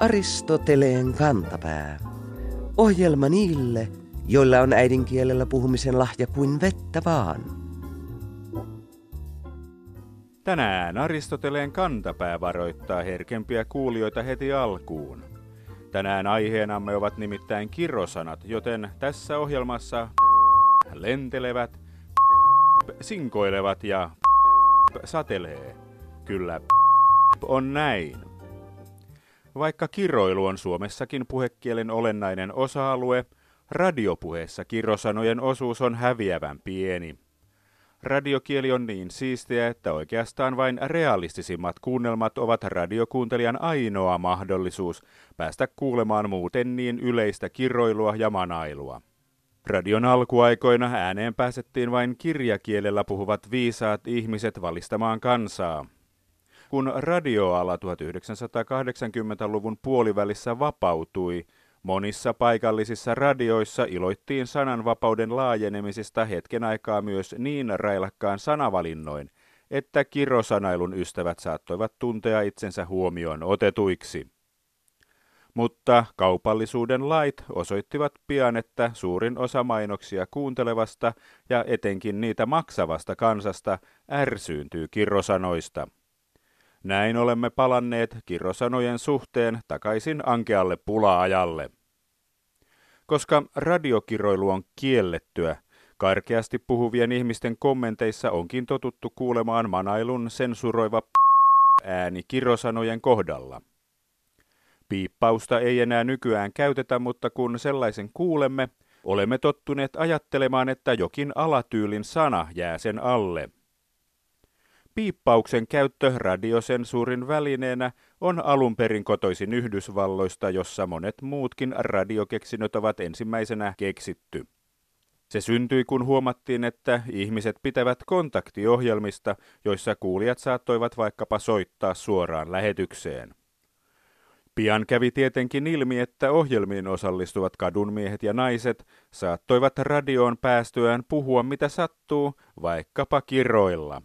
Aristoteleen kantapää. Ohjelma niille, joilla on äidinkielellä puhumisen lahja kuin vettä vaan. Tänään Aristoteleen kantapää varoittaa herkempiä kuulijoita heti alkuun. Tänään aiheenamme ovat nimittäin kirrosanat, joten tässä ohjelmassa lentelevät, sinkoilevat ja satelee. Kyllä on näin. Vaikka kiroilu on Suomessakin puhekielen olennainen osa-alue, radiopuheessa kirosanojen osuus on häviävän pieni. Radiokieli on niin siistiä, että oikeastaan vain realistisimmat kuunnelmat ovat radiokuuntelijan ainoa mahdollisuus päästä kuulemaan muuten niin yleistä kiroilua ja manailua. Radion alkuaikoina ääneen pääsettiin vain kirjakielellä puhuvat viisaat ihmiset valistamaan kansaa. Kun radioala 1980-luvun puolivälissä vapautui, monissa paikallisissa radioissa iloittiin sananvapauden laajenemisesta hetken aikaa myös niin railakkaan sanavalinnoin, että kirosanailun ystävät saattoivat tuntea itsensä huomioon otetuiksi. Mutta kaupallisuuden lait osoittivat pian, että suurin osa mainoksia kuuntelevasta ja etenkin niitä maksavasta kansasta ärsyyntyy kirosanoista. Näin olemme palanneet kirosanojen suhteen takaisin ankealle pula-ajalle. Koska radiokiroilu on kiellettyä, karkeasti puhuvien ihmisten kommenteissa onkin totuttu kuulemaan manailun sensuroiva ääni kirosanojen kohdalla. Piippausta ei enää nykyään käytetä, mutta kun sellaisen kuulemme, olemme tottuneet ajattelemaan, että jokin alatyylin sana jää sen alle – Piippauksen käyttö radiosensuurin välineenä on alun perin kotoisin Yhdysvalloista, jossa monet muutkin radiokeksinnöt ovat ensimmäisenä keksitty. Se syntyi, kun huomattiin, että ihmiset pitävät kontaktiohjelmista, joissa kuulijat saattoivat vaikkapa soittaa suoraan lähetykseen. Pian kävi tietenkin ilmi, että ohjelmiin osallistuvat kadunmiehet ja naiset saattoivat radioon päästyään puhua mitä sattuu, vaikkapa kiroilla.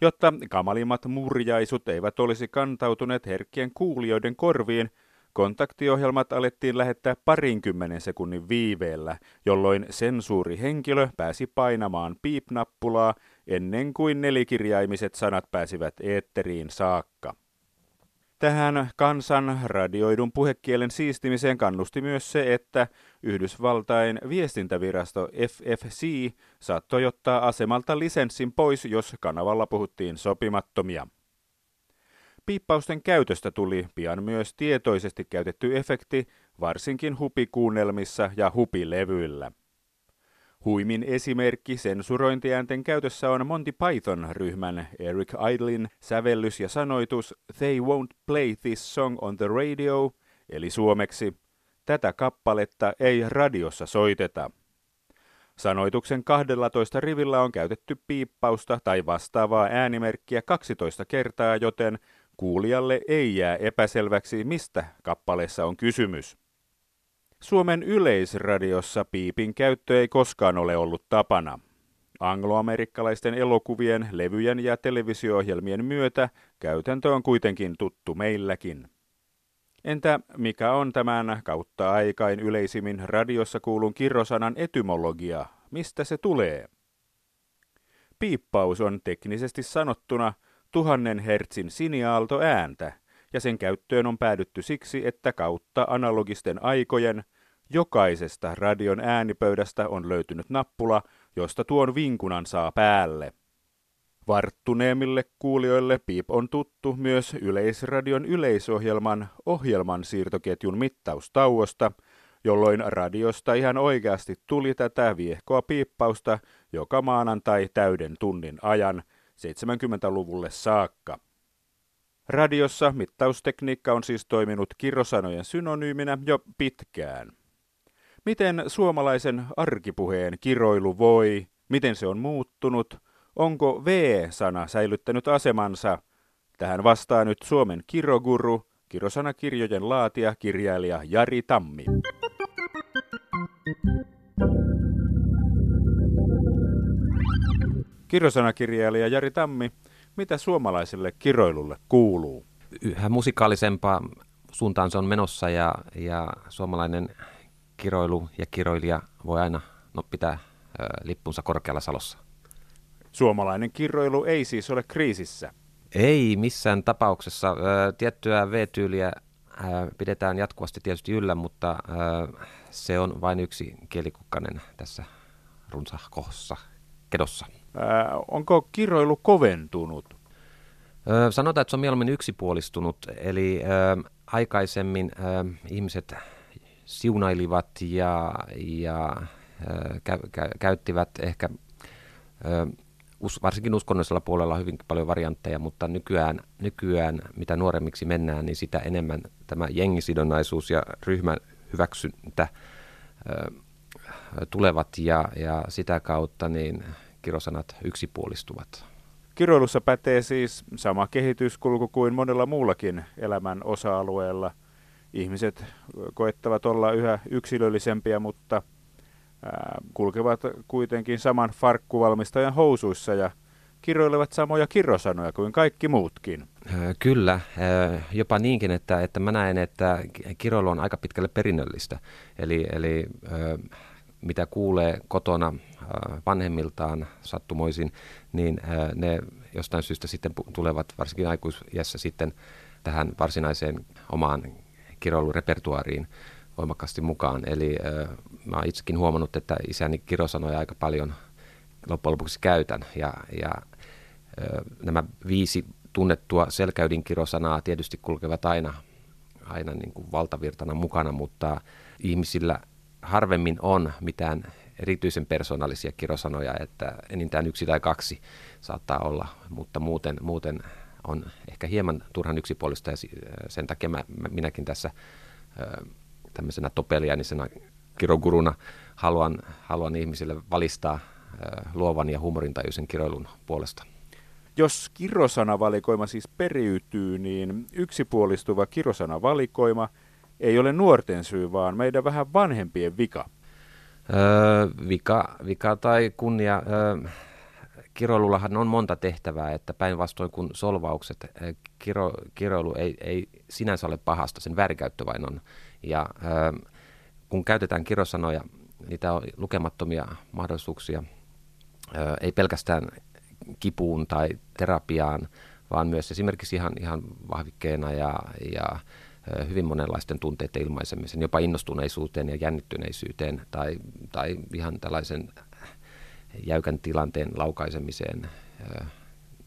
Jotta kamalimmat murjaisut eivät olisi kantautuneet herkkien kuulijoiden korviin, kontaktiohjelmat alettiin lähettää parinkymmenen sekunnin viiveellä, jolloin sensuurihenkilö pääsi painamaan piipnappulaa ennen kuin nelikirjaimiset sanat pääsivät eetteriin saakka. Tähän kansan radioidun puhekielen siistimiseen kannusti myös se, että Yhdysvaltain viestintävirasto FFC saattoi ottaa asemalta lisenssin pois, jos kanavalla puhuttiin sopimattomia. Piippausten käytöstä tuli pian myös tietoisesti käytetty efekti, varsinkin hupikuunnelmissa ja hupilevyillä. Huimin esimerkki sensurointiäänten käytössä on Monty Python-ryhmän Eric Idlin sävellys ja sanoitus They won't play this song on the radio, eli suomeksi Tätä kappaletta ei radiossa soiteta. Sanoituksen 12 rivillä on käytetty piippausta tai vastaavaa äänimerkkiä 12 kertaa, joten kuulijalle ei jää epäselväksi, mistä kappaleessa on kysymys. Suomen yleisradiossa piipin käyttö ei koskaan ole ollut tapana. Angloamerikkalaisten elokuvien, levyjen ja televisio-ohjelmien myötä käytäntö on kuitenkin tuttu meilläkin. Entä mikä on tämän kautta aikain yleisimmin radiossa kuulun kirrosanan etymologia? Mistä se tulee? Piippaus on teknisesti sanottuna tuhannen hertsin siniaalto ääntä, ja sen käyttöön on päädytty siksi, että kautta analogisten aikojen jokaisesta radion äänipöydästä on löytynyt nappula, josta tuon vinkunan saa päälle. Varttuneemmille kuulijoille Piip on tuttu myös Yleisradion yleisohjelman ohjelman siirtoketjun mittaustauosta, jolloin radiosta ihan oikeasti tuli tätä viehkoa piippausta joka maanantai täyden tunnin ajan 70-luvulle saakka. Radiossa mittaustekniikka on siis toiminut kirrosanojen synonyyminä jo pitkään. Miten suomalaisen arkipuheen kiroilu voi, miten se on muuttunut, onko V-sana säilyttänyt asemansa? Tähän vastaa nyt Suomen kiroguru, kirosanakirjojen laatija, kirjailija Jari Tammi. Kirjosanakirjailija Jari Tammi, mitä suomalaiselle kiroilulle kuuluu? Yhä musikaalisempaa suuntaan se on menossa ja, ja suomalainen kiroilu ja kiroilija voi aina no, pitää ö, lippunsa korkealla salossa. Suomalainen kiroilu ei siis ole kriisissä. Ei missään tapauksessa. Ö, tiettyä V-tyyliä ö, pidetään jatkuvasti tietysti yllä, mutta ö, se on vain yksi kielikukkanen tässä runsahkossa kedossa. Ää, onko kiroilu koventunut? Sanotaan, että se on mieluummin yksipuolistunut, eli aikaisemmin ihmiset siunailivat ja, ja kä, kä, käyttivät ehkä varsinkin uskonnollisella puolella hyvin paljon variantteja, mutta nykyään, nykyään mitä nuoremmiksi mennään, niin sitä enemmän tämä jengisidonnaisuus ja ryhmän hyväksyntä tulevat ja, ja sitä kautta niin kirosanat yksipuolistuvat. Kiroilussa pätee siis sama kehityskulku kuin monella muullakin elämän osa-alueella. Ihmiset koettavat olla yhä yksilöllisempiä, mutta kulkevat kuitenkin saman farkkuvalmistajan housuissa ja kiroilevat samoja kirosanoja kuin kaikki muutkin. Kyllä, jopa niinkin, että, että mä näen, että kiroilu on aika pitkälle perinnöllistä. Eli, eli mitä kuulee kotona vanhemmiltaan sattumoisin, niin ne jostain syystä sitten tulevat varsinkin aikuisjässä sitten tähän varsinaiseen omaan kiroilurepertuaariin voimakkaasti mukaan. Eli mä oon itsekin huomannut, että isäni kirosanoja aika paljon loppujen lopuksi käytän. Ja, ja nämä viisi tunnettua selkäydin kirosanaa tietysti kulkevat aina, aina niin kuin valtavirtana mukana, mutta ihmisillä harvemmin on mitään erityisen persoonallisia kirosanoja, että enintään yksi tai kaksi saattaa olla, mutta muuten, muuten on ehkä hieman turhan yksipuolista ja sen takia mä, minäkin tässä tämmöisenä topeliainisena kiroguruna haluan, haluan ihmisille valistaa luovan ja huumorintajuisen kiroilun puolesta. Jos kirosanavalikoima siis periytyy, niin yksipuolistuva kirosanavalikoima ei ole nuorten syy, vaan meidän vähän vanhempien vika. Öö, vika, vika tai kunnia. Öö, kiroilullahan on monta tehtävää, että päinvastoin kuin solvaukset, kiro, kiroilu ei, ei sinänsä ole pahasta, sen väärinkäyttö vain on. Ja öö, kun käytetään kirosanoja, niitä on lukemattomia mahdollisuuksia, öö, ei pelkästään kipuun tai terapiaan, vaan myös esimerkiksi ihan, ihan vahvikkeena ja, ja hyvin monenlaisten tunteiden ilmaisemisen, jopa innostuneisuuteen ja jännittyneisyyteen tai, tai ihan tällaisen jäykän tilanteen laukaisemiseen.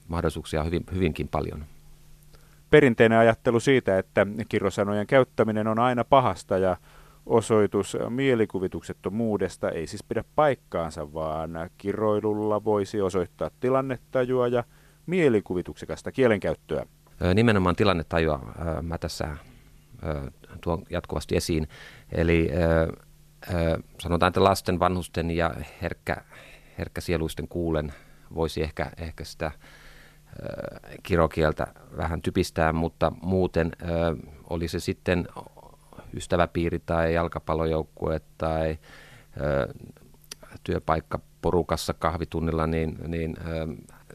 Mahdollisuuksia on hyvin, hyvinkin paljon. Perinteinen ajattelu siitä, että kirosanojen käyttäminen on aina pahasta ja osoitus mielikuvituksettomuudesta ei siis pidä paikkaansa, vaan kiroilulla voisi osoittaa tilannetajua ja mielikuvituksekasta kielenkäyttöä. Nimenomaan tilannetajua mä tässä tuon jatkuvasti esiin. Eli sanotaan, että lasten, vanhusten ja herkkä, herkkäsieluisten kuulen voisi ehkä, ehkä sitä kirokieltä vähän typistää, mutta muuten oli se sitten ystäväpiiri tai jalkapallojoukkue tai työpaikka porukassa kahvitunnilla, niin, niin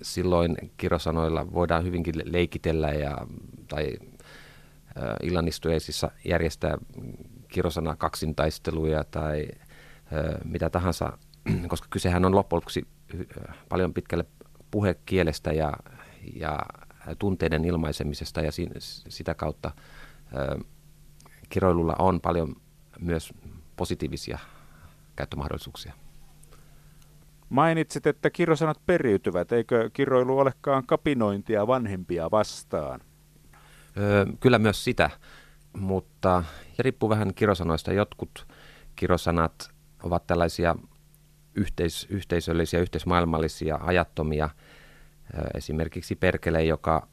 silloin kirosanoilla voidaan hyvinkin leikitellä ja, tai illanistujaisissa järjestää kirosana kaksintaisteluja tai mitä tahansa, koska kysehän on loppujen lopuksi paljon pitkälle puhekielestä ja, ja tunteiden ilmaisemisesta ja sitä kautta kiroilulla on paljon myös positiivisia käyttömahdollisuuksia. Mainitsit, että kirosanat periytyvät. Eikö kiroilu olekaan kapinointia vanhempia vastaan? Öö, kyllä myös sitä, mutta ja riippuu vähän kirosanoista. Jotkut kirosanat ovat tällaisia yhteis- yhteisöllisiä, yhteismaailmallisia, ajattomia. Öö, esimerkiksi perkele, joka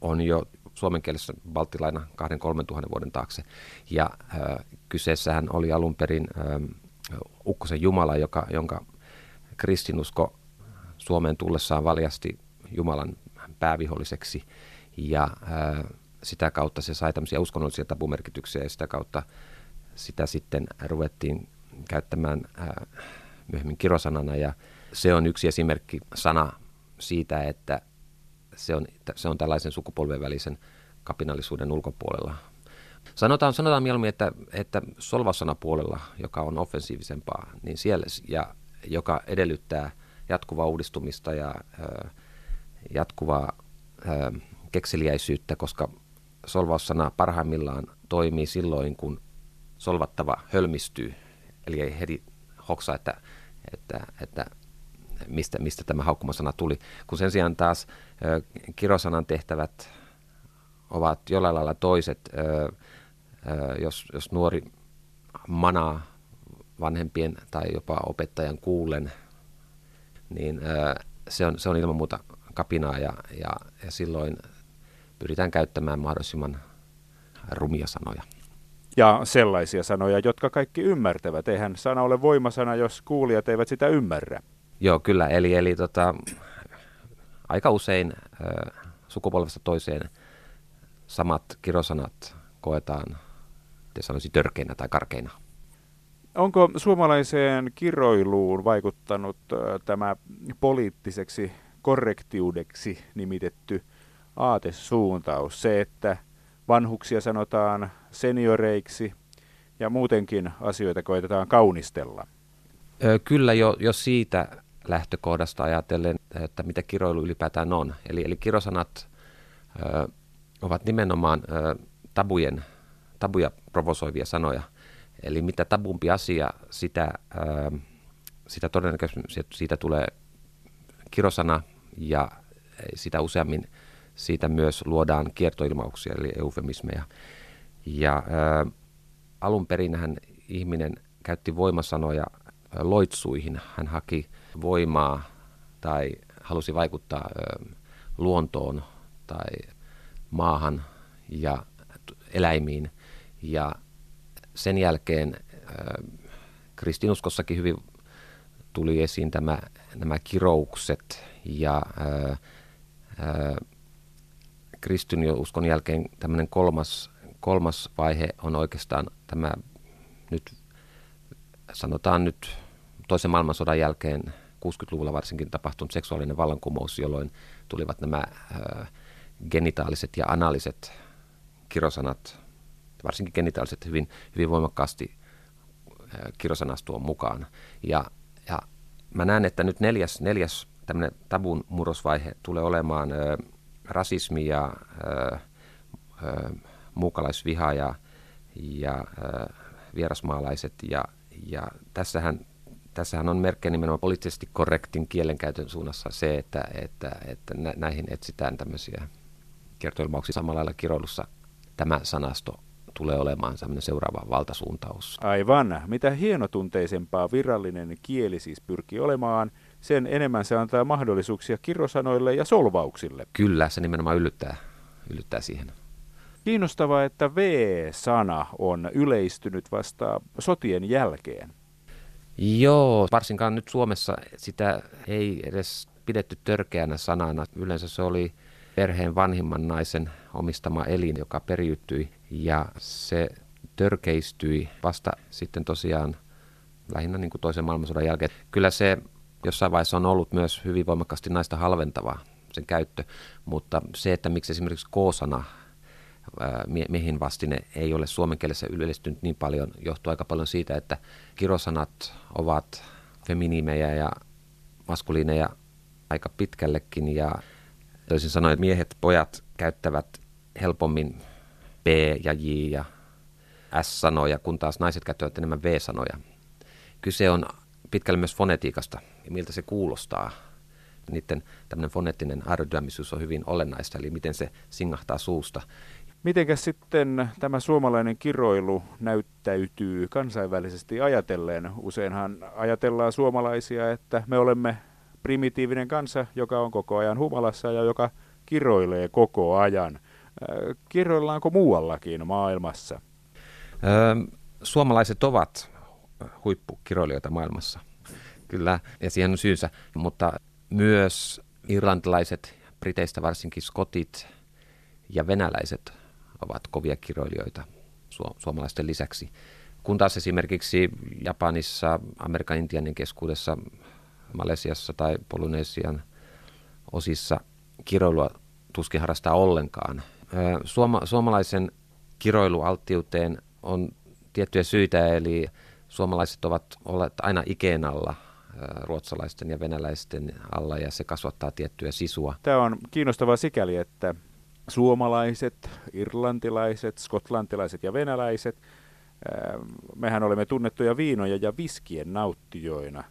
on jo suomen kielessä baltilaina 2-3 tuhannen vuoden taakse. Ja öö, kyseessähän oli alun perin öö, Ukkosen Jumala, joka, jonka kristinusko Suomeen tullessaan valjasti Jumalan pääviholliseksi. Ja öö, sitä kautta se sai tämmöisiä uskonnollisia tapumerkityksiä ja sitä kautta sitä sitten ruvettiin käyttämään ää, myöhemmin kirosanana ja se on yksi esimerkki sana siitä, että se on, se on tällaisen sukupolven välisen kapinallisuuden ulkopuolella. Sanotaan, sanotaan mieluummin, että, että puolella, joka on offensiivisempaa, niin siellä, ja joka edellyttää jatkuvaa uudistumista ja ö, jatkuvaa ö, kekseliäisyyttä, koska solvaussana parhaimmillaan toimii silloin, kun solvattava hölmistyy, eli ei heti hoksa, että, että, että mistä, mistä tämä haukkumasana tuli. Kun sen sijaan taas kirosanan tehtävät ovat jollain lailla toiset, jos, jos nuori manaa vanhempien tai jopa opettajan kuulen, niin se, on, se on ilman muuta kapinaa ja, ja, ja silloin pyritään käyttämään mahdollisimman rumia sanoja. Ja sellaisia sanoja, jotka kaikki ymmärtävät. Eihän sana ole voimasana, jos kuulijat eivät sitä ymmärrä. Joo, kyllä. Eli, eli tota, aika usein ö, sukupolvesta toiseen samat kirosanat koetaan, te sanoisi, törkeinä tai karkeina. Onko suomalaiseen kiroiluun vaikuttanut ö, tämä poliittiseksi korrektiudeksi nimitetty aatesuuntaus, se, että vanhuksia sanotaan senioreiksi ja muutenkin asioita koitetaan kaunistella? Kyllä jo, jo siitä lähtökohdasta ajatellen, että mitä kiroilu ylipäätään on. Eli, eli kirosanat ö, ovat nimenomaan ö, tabujen, tabuja provosoivia sanoja. Eli mitä tabumpi asia, sitä, ö, sitä todennäköisesti siitä tulee kirosana ja sitä useammin siitä myös luodaan kiertoilmauksia eli eufemismeja. Ja ö, alun perinhän ihminen käytti voimasanoja loitsuihin. Hän haki voimaa tai halusi vaikuttaa ö, luontoon tai maahan ja eläimiin. Ja sen jälkeen ö, kristinuskossakin hyvin tuli esiin tämä, nämä kiroukset ja ö, kristinuskon jälkeen tämmöinen kolmas, kolmas vaihe on oikeastaan tämä nyt sanotaan nyt toisen maailmansodan jälkeen 60-luvulla varsinkin tapahtunut seksuaalinen vallankumous, jolloin tulivat nämä ö, genitaaliset ja analiset kirosanat, varsinkin genitaaliset hyvin, hyvin voimakkaasti kirosanastuon mukaan. Ja, ja mä näen, että nyt neljäs, neljäs tämmöinen tabun murrosvaihe tulee olemaan ö, rasismi ja ö, ö, muukalaisviha ja, ja ö, vierasmaalaiset ja ja tässähän, tässähän on merkkejä nimenomaan poliittisesti korrektin kielenkäytön suunnassa se, että, että, että näihin etsitään tämmöisiä kertoilmauksia. Samalla lailla kiroilussa tämä sanasto tulee olemaan sellainen seuraava valtasuuntaus. Aivan. Mitä hienotunteisempaa virallinen kieli siis pyrkii olemaan, sen enemmän se antaa mahdollisuuksia kirosanoille ja solvauksille. Kyllä, se nimenomaan yllyttää, yllyttää siihen. Kiinnostavaa, että V-sana on yleistynyt vasta sotien jälkeen. Joo, varsinkaan nyt Suomessa sitä ei edes pidetty törkeänä sanana. Yleensä se oli perheen vanhimman naisen omistama elin, joka periytyi ja se törkeistyi vasta sitten tosiaan lähinnä niin kuin toisen maailmansodan jälkeen. Kyllä se jossain vaiheessa on ollut myös hyvin voimakkaasti naista halventavaa sen käyttö, mutta se, että miksi esimerkiksi K-sana vastine ei ole suomen kielessä yleistynyt niin paljon, johtuu aika paljon siitä, että kirosanat ovat feminiimejä ja maskuliineja aika pitkällekin ja toisin sanoen miehet, pojat käyttävät helpommin B ja J ja S-sanoja, kun taas naiset käyttävät enemmän V-sanoja. Kyse on pitkälle myös fonetiikasta ja miltä se kuulostaa. Niiden tämmöinen foneettinen aerodynamisuus on hyvin olennaista, eli miten se singahtaa suusta. Mitenkäs sitten tämä suomalainen kiroilu näyttäytyy kansainvälisesti ajatellen? Useinhan ajatellaan suomalaisia, että me olemme primitiivinen kansa, joka on koko ajan humalassa ja joka kiroilee koko ajan. Äh, kiroillaanko muuallakin maailmassa? Öö, suomalaiset ovat huippukiroilijoita maailmassa, kyllä, ja siihen on syynsä, mutta myös irlantilaiset, Briteistä varsinkin skotit ja venäläiset ovat kovia kiroilijoita su- suomalaisten lisäksi. Kun taas esimerkiksi Japanissa, Amerikan Intianin keskuudessa, Malesiassa tai Polynesian osissa kiroilua tuskin harrastaa ollenkaan. Suoma, suomalaisen kiroilualttiuteen on tiettyjä syitä, eli suomalaiset ovat olleet aina ikeen alla ruotsalaisten ja venäläisten alla ja se kasvattaa tiettyä sisua. Tämä on kiinnostavaa sikäli, että suomalaiset, irlantilaiset, skotlantilaiset ja venäläiset, mehän olemme tunnettuja viinoja ja viskien nauttijoina,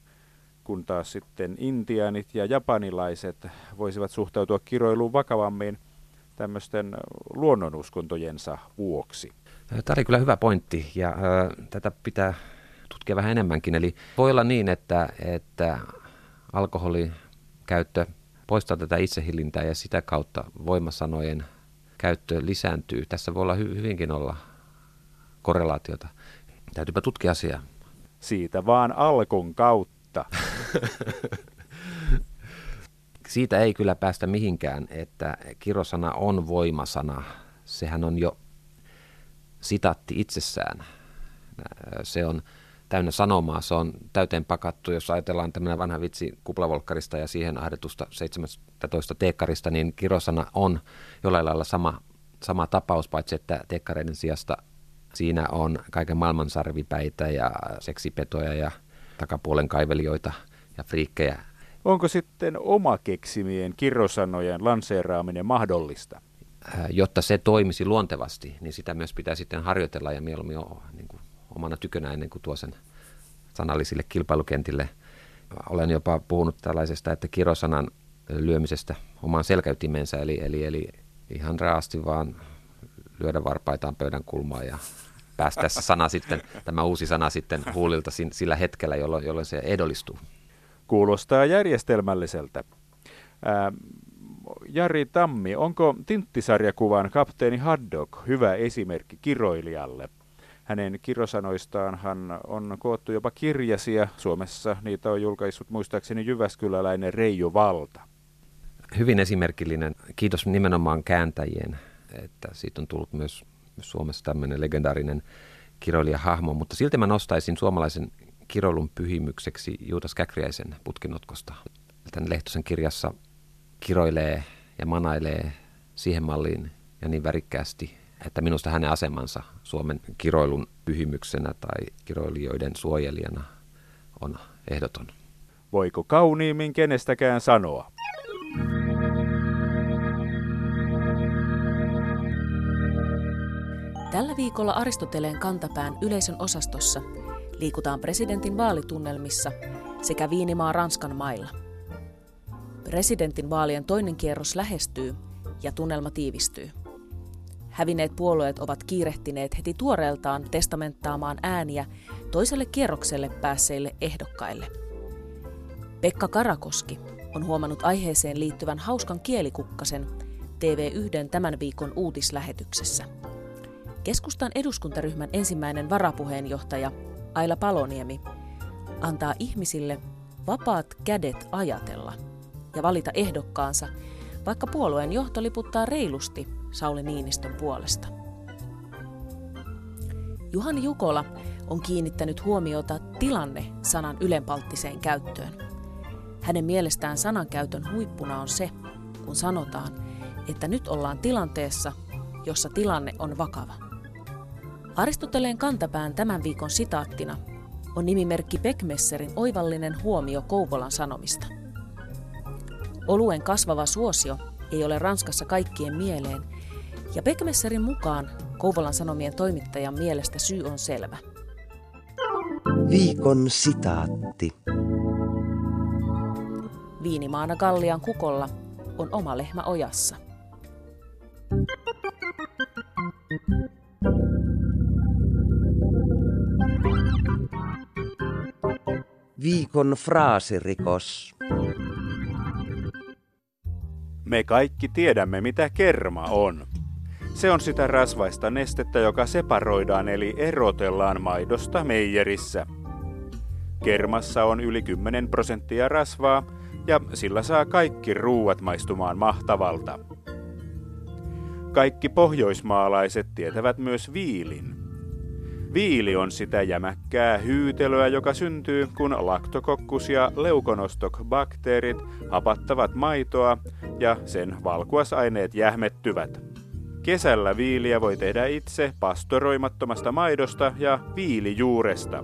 kun taas sitten intianit ja japanilaiset voisivat suhtautua kiroiluun vakavammin tämmöisten luonnonuskontojensa vuoksi. Tämä oli kyllä hyvä pointti ja äh, tätä pitää tutkia vähän enemmänkin. Eli voi olla niin, että, että alkoholikäyttö poistaa tätä itsehillintää ja sitä kautta voimasanojen käyttö lisääntyy. Tässä voi olla hy- hyvinkin olla korrelaatiota. Täytyypä tutkia asiaa. Siitä vaan alkon kautta. Siitä ei kyllä päästä mihinkään, että kirosana on voimasana. Sehän on jo sitaatti itsessään. Se on täynnä sanomaa, se on täyteen pakattu, jos ajatellaan tämmöinen vanha vitsi kuplavolkkarista ja siihen ahdetusta 17 teekkarista, niin kirosana on jollain lailla sama, sama tapaus, paitsi että teekkareiden sijasta siinä on kaiken maailman sarvipäitä ja seksipetoja ja takapuolen kaivelijoita ja friikkejä. Onko sitten oma keksimien kirosanojen lanseeraaminen mahdollista? Äh, jotta se toimisi luontevasti, niin sitä myös pitää sitten harjoitella ja mieluummin niin kuin omana tykönä ennen kuin tuo sen sanallisille kilpailukentille. Olen jopa puhunut tällaisesta, että kirosanan lyömisestä omaan selkäytimensä, eli, eli, eli ihan raasti vaan lyödä varpaitaan pöydän kulmaan ja päästä sana sitten, tämä uusi sana sitten huulilta sillä hetkellä, jolloin, jolloin se edollistuu. Kuulostaa järjestelmälliseltä. Ää, Jari Tammi, onko Tinttisarjakuvan kapteeni Haddock hyvä esimerkki kiroilijalle? Hänen kirosanoistaanhan on koottu jopa kirjasia. Suomessa niitä on julkaissut muistaakseni Jyväskyläläinen Reijo Valta. Hyvin esimerkillinen. Kiitos nimenomaan kääntäjien, että siitä on tullut myös Suomessa tämmöinen legendaarinen kiroilijahahmo. Mutta silti mä nostaisin suomalaisen kiroilun pyhimykseksi Juutas Käkriäisen putkinotkosta. Tän Lehtosen kirjassa kiroilee ja manailee siihen malliin ja niin värikkäästi että minusta hänen asemansa Suomen kiroilun pyhimyksenä tai kiroilijoiden suojelijana on ehdoton. Voiko kauniimmin kenestäkään sanoa? Tällä viikolla Aristoteleen kantapään yleisön osastossa liikutaan presidentin vaalitunnelmissa sekä Viinimaa Ranskan mailla. Presidentin vaalien toinen kierros lähestyy ja tunnelma tiivistyy. Hävinneet puolueet ovat kiirehtineet heti tuoreeltaan testamenttaamaan ääniä toiselle kierrokselle päässeille ehdokkaille. Pekka Karakoski on huomannut aiheeseen liittyvän hauskan kielikukkasen TV1 tämän viikon uutislähetyksessä. Keskustan eduskuntaryhmän ensimmäinen varapuheenjohtaja Aila Paloniemi antaa ihmisille vapaat kädet ajatella ja valita ehdokkaansa, vaikka puolueen johto liputtaa reilusti Sauli Niinistön puolesta. Juhani Jukola on kiinnittänyt huomiota tilanne-sanan ylenpalttiseen käyttöön. Hänen mielestään sanankäytön huippuna on se, kun sanotaan, että nyt ollaan tilanteessa, jossa tilanne on vakava. Aristoteleen kantapään tämän viikon sitaattina on nimimerkki Beckmesserin oivallinen huomio Kouvolan sanomista. Oluen kasvava suosio ei ole Ranskassa kaikkien mieleen, ja Beckmesserin mukaan Kouvolan Sanomien toimittajan mielestä syy on selvä. Viikon sitaatti. Viinimaana Gallian kukolla on oma lehmä ojassa. Viikon fraasirikos. Me kaikki tiedämme, mitä kerma on. Se on sitä rasvaista nestettä, joka separoidaan eli erotellaan maidosta meijerissä. Kermassa on yli 10 prosenttia rasvaa ja sillä saa kaikki ruuat maistumaan mahtavalta. Kaikki pohjoismaalaiset tietävät myös viilin. Viili on sitä jämäkkää hyytelöä, joka syntyy, kun laktokokkus ja leukonostok-bakteerit hapattavat maitoa ja sen valkuasaineet jähmettyvät. Kesällä viiliä voi tehdä itse pastoroimattomasta maidosta ja viilijuuresta.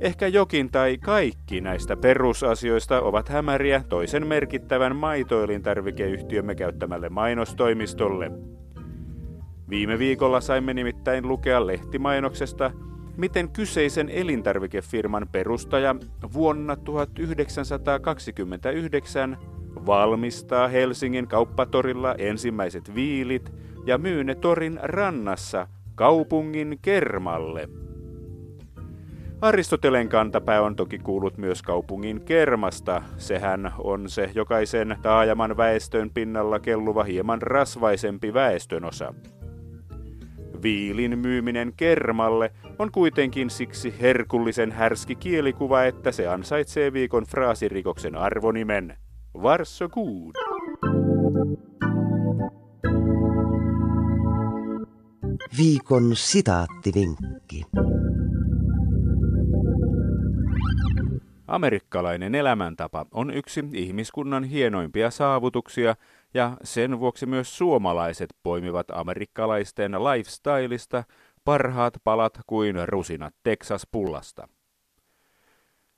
Ehkä jokin tai kaikki näistä perusasioista ovat hämäriä toisen merkittävän maitoelintarvikeyhtiömme käyttämälle mainostoimistolle. Viime viikolla saimme nimittäin lukea lehtimainoksesta, miten kyseisen elintarvikefirman perustaja vuonna 1929 valmistaa Helsingin kauppatorilla ensimmäiset viilit ja myy ne torin rannassa kaupungin kermalle. Aristoteleen kantapää on toki kuullut myös kaupungin kermasta. Sehän on se jokaisen taajaman väestön pinnalla kelluva hieman rasvaisempi väestönosa. Viilin myyminen kermalle on kuitenkin siksi herkullisen härski kielikuva, että se ansaitsee viikon fraasirikoksen arvonimen. Varsågod! Viikon sitaattivinkki. Amerikkalainen elämäntapa on yksi ihmiskunnan hienoimpia saavutuksia ja sen vuoksi myös suomalaiset poimivat amerikkalaisten lifestyleista parhaat palat kuin rusinat Texas-pullasta.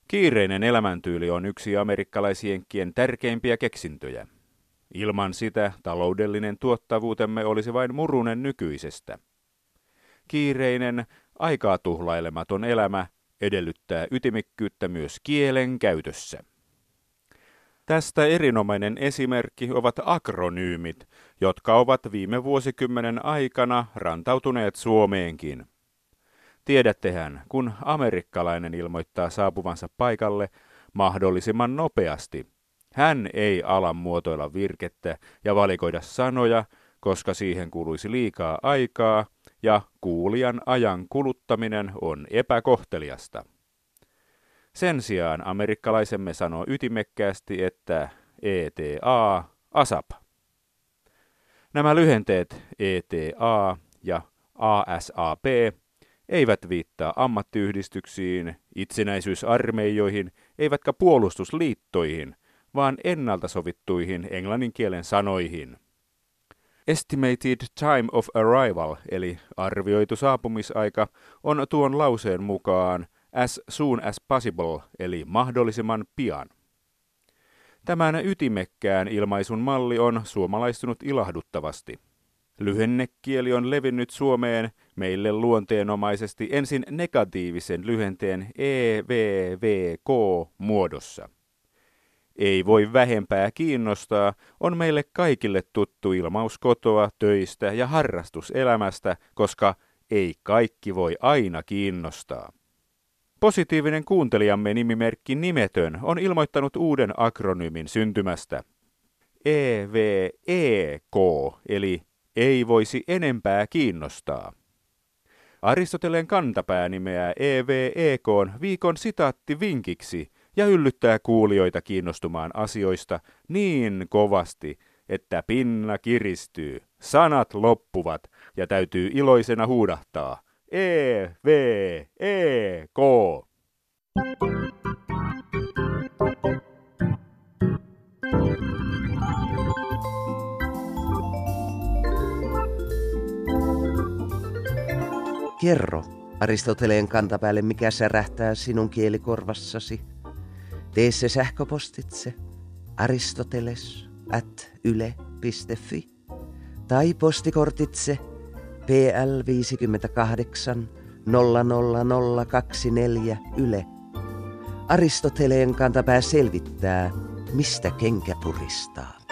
Kiireinen elämäntyyli on yksi amerikkalaisjenkkien tärkeimpiä keksintöjä. Ilman sitä taloudellinen tuottavuutemme olisi vain murunen nykyisestä. Kiireinen, aikaa tuhlailematon elämä edellyttää ytimikkyyttä myös kielen käytössä. Tästä erinomainen esimerkki ovat akronyymit, jotka ovat viime vuosikymmenen aikana rantautuneet Suomeenkin. Tiedättehän, kun amerikkalainen ilmoittaa saapuvansa paikalle mahdollisimman nopeasti, hän ei ala muotoilla virkettä ja valikoida sanoja, koska siihen kuluisi liikaa aikaa ja kuulijan ajan kuluttaminen on epäkohteliasta. Sen sijaan amerikkalaisemme sanoo ytimekkäästi, että ETA, ASAP. Nämä lyhenteet ETA ja ASAP eivät viittaa ammattiyhdistyksiin, itsenäisyysarmeijoihin, eivätkä puolustusliittoihin, vaan ennalta sovittuihin englanninkielen sanoihin. Estimated time of arrival, eli arvioitu saapumisaika, on tuon lauseen mukaan as soon as possible, eli mahdollisimman pian. Tämän ytimekkään ilmaisun malli on suomalaistunut ilahduttavasti. Lyhennekieli on levinnyt Suomeen meille luonteenomaisesti ensin negatiivisen lyhenteen EVVK muodossa. Ei voi vähempää kiinnostaa on meille kaikille tuttu ilmaus kotoa, töistä ja harrastuselämästä, koska ei kaikki voi aina kiinnostaa. Positiivinen kuuntelijamme nimimerkki Nimetön on ilmoittanut uuden akronyymin syntymästä. EVEK, eli ei voisi enempää kiinnostaa. Aristoteleen kantapää nimeää EVEK viikon sitaatti vinkiksi ja yllyttää kuulijoita kiinnostumaan asioista niin kovasti, että pinna kiristyy, sanat loppuvat ja täytyy iloisena huudahtaa. E, V, E, K. Kerro Aristoteleen kantapäälle, mikä särähtää sinun kielikorvassasi. Tee se sähköpostitse aristoteles at yle.fi tai postikortitse PL 58 00024 Yle. Aristoteleen kantapää selvittää, mistä kenkä puristaa.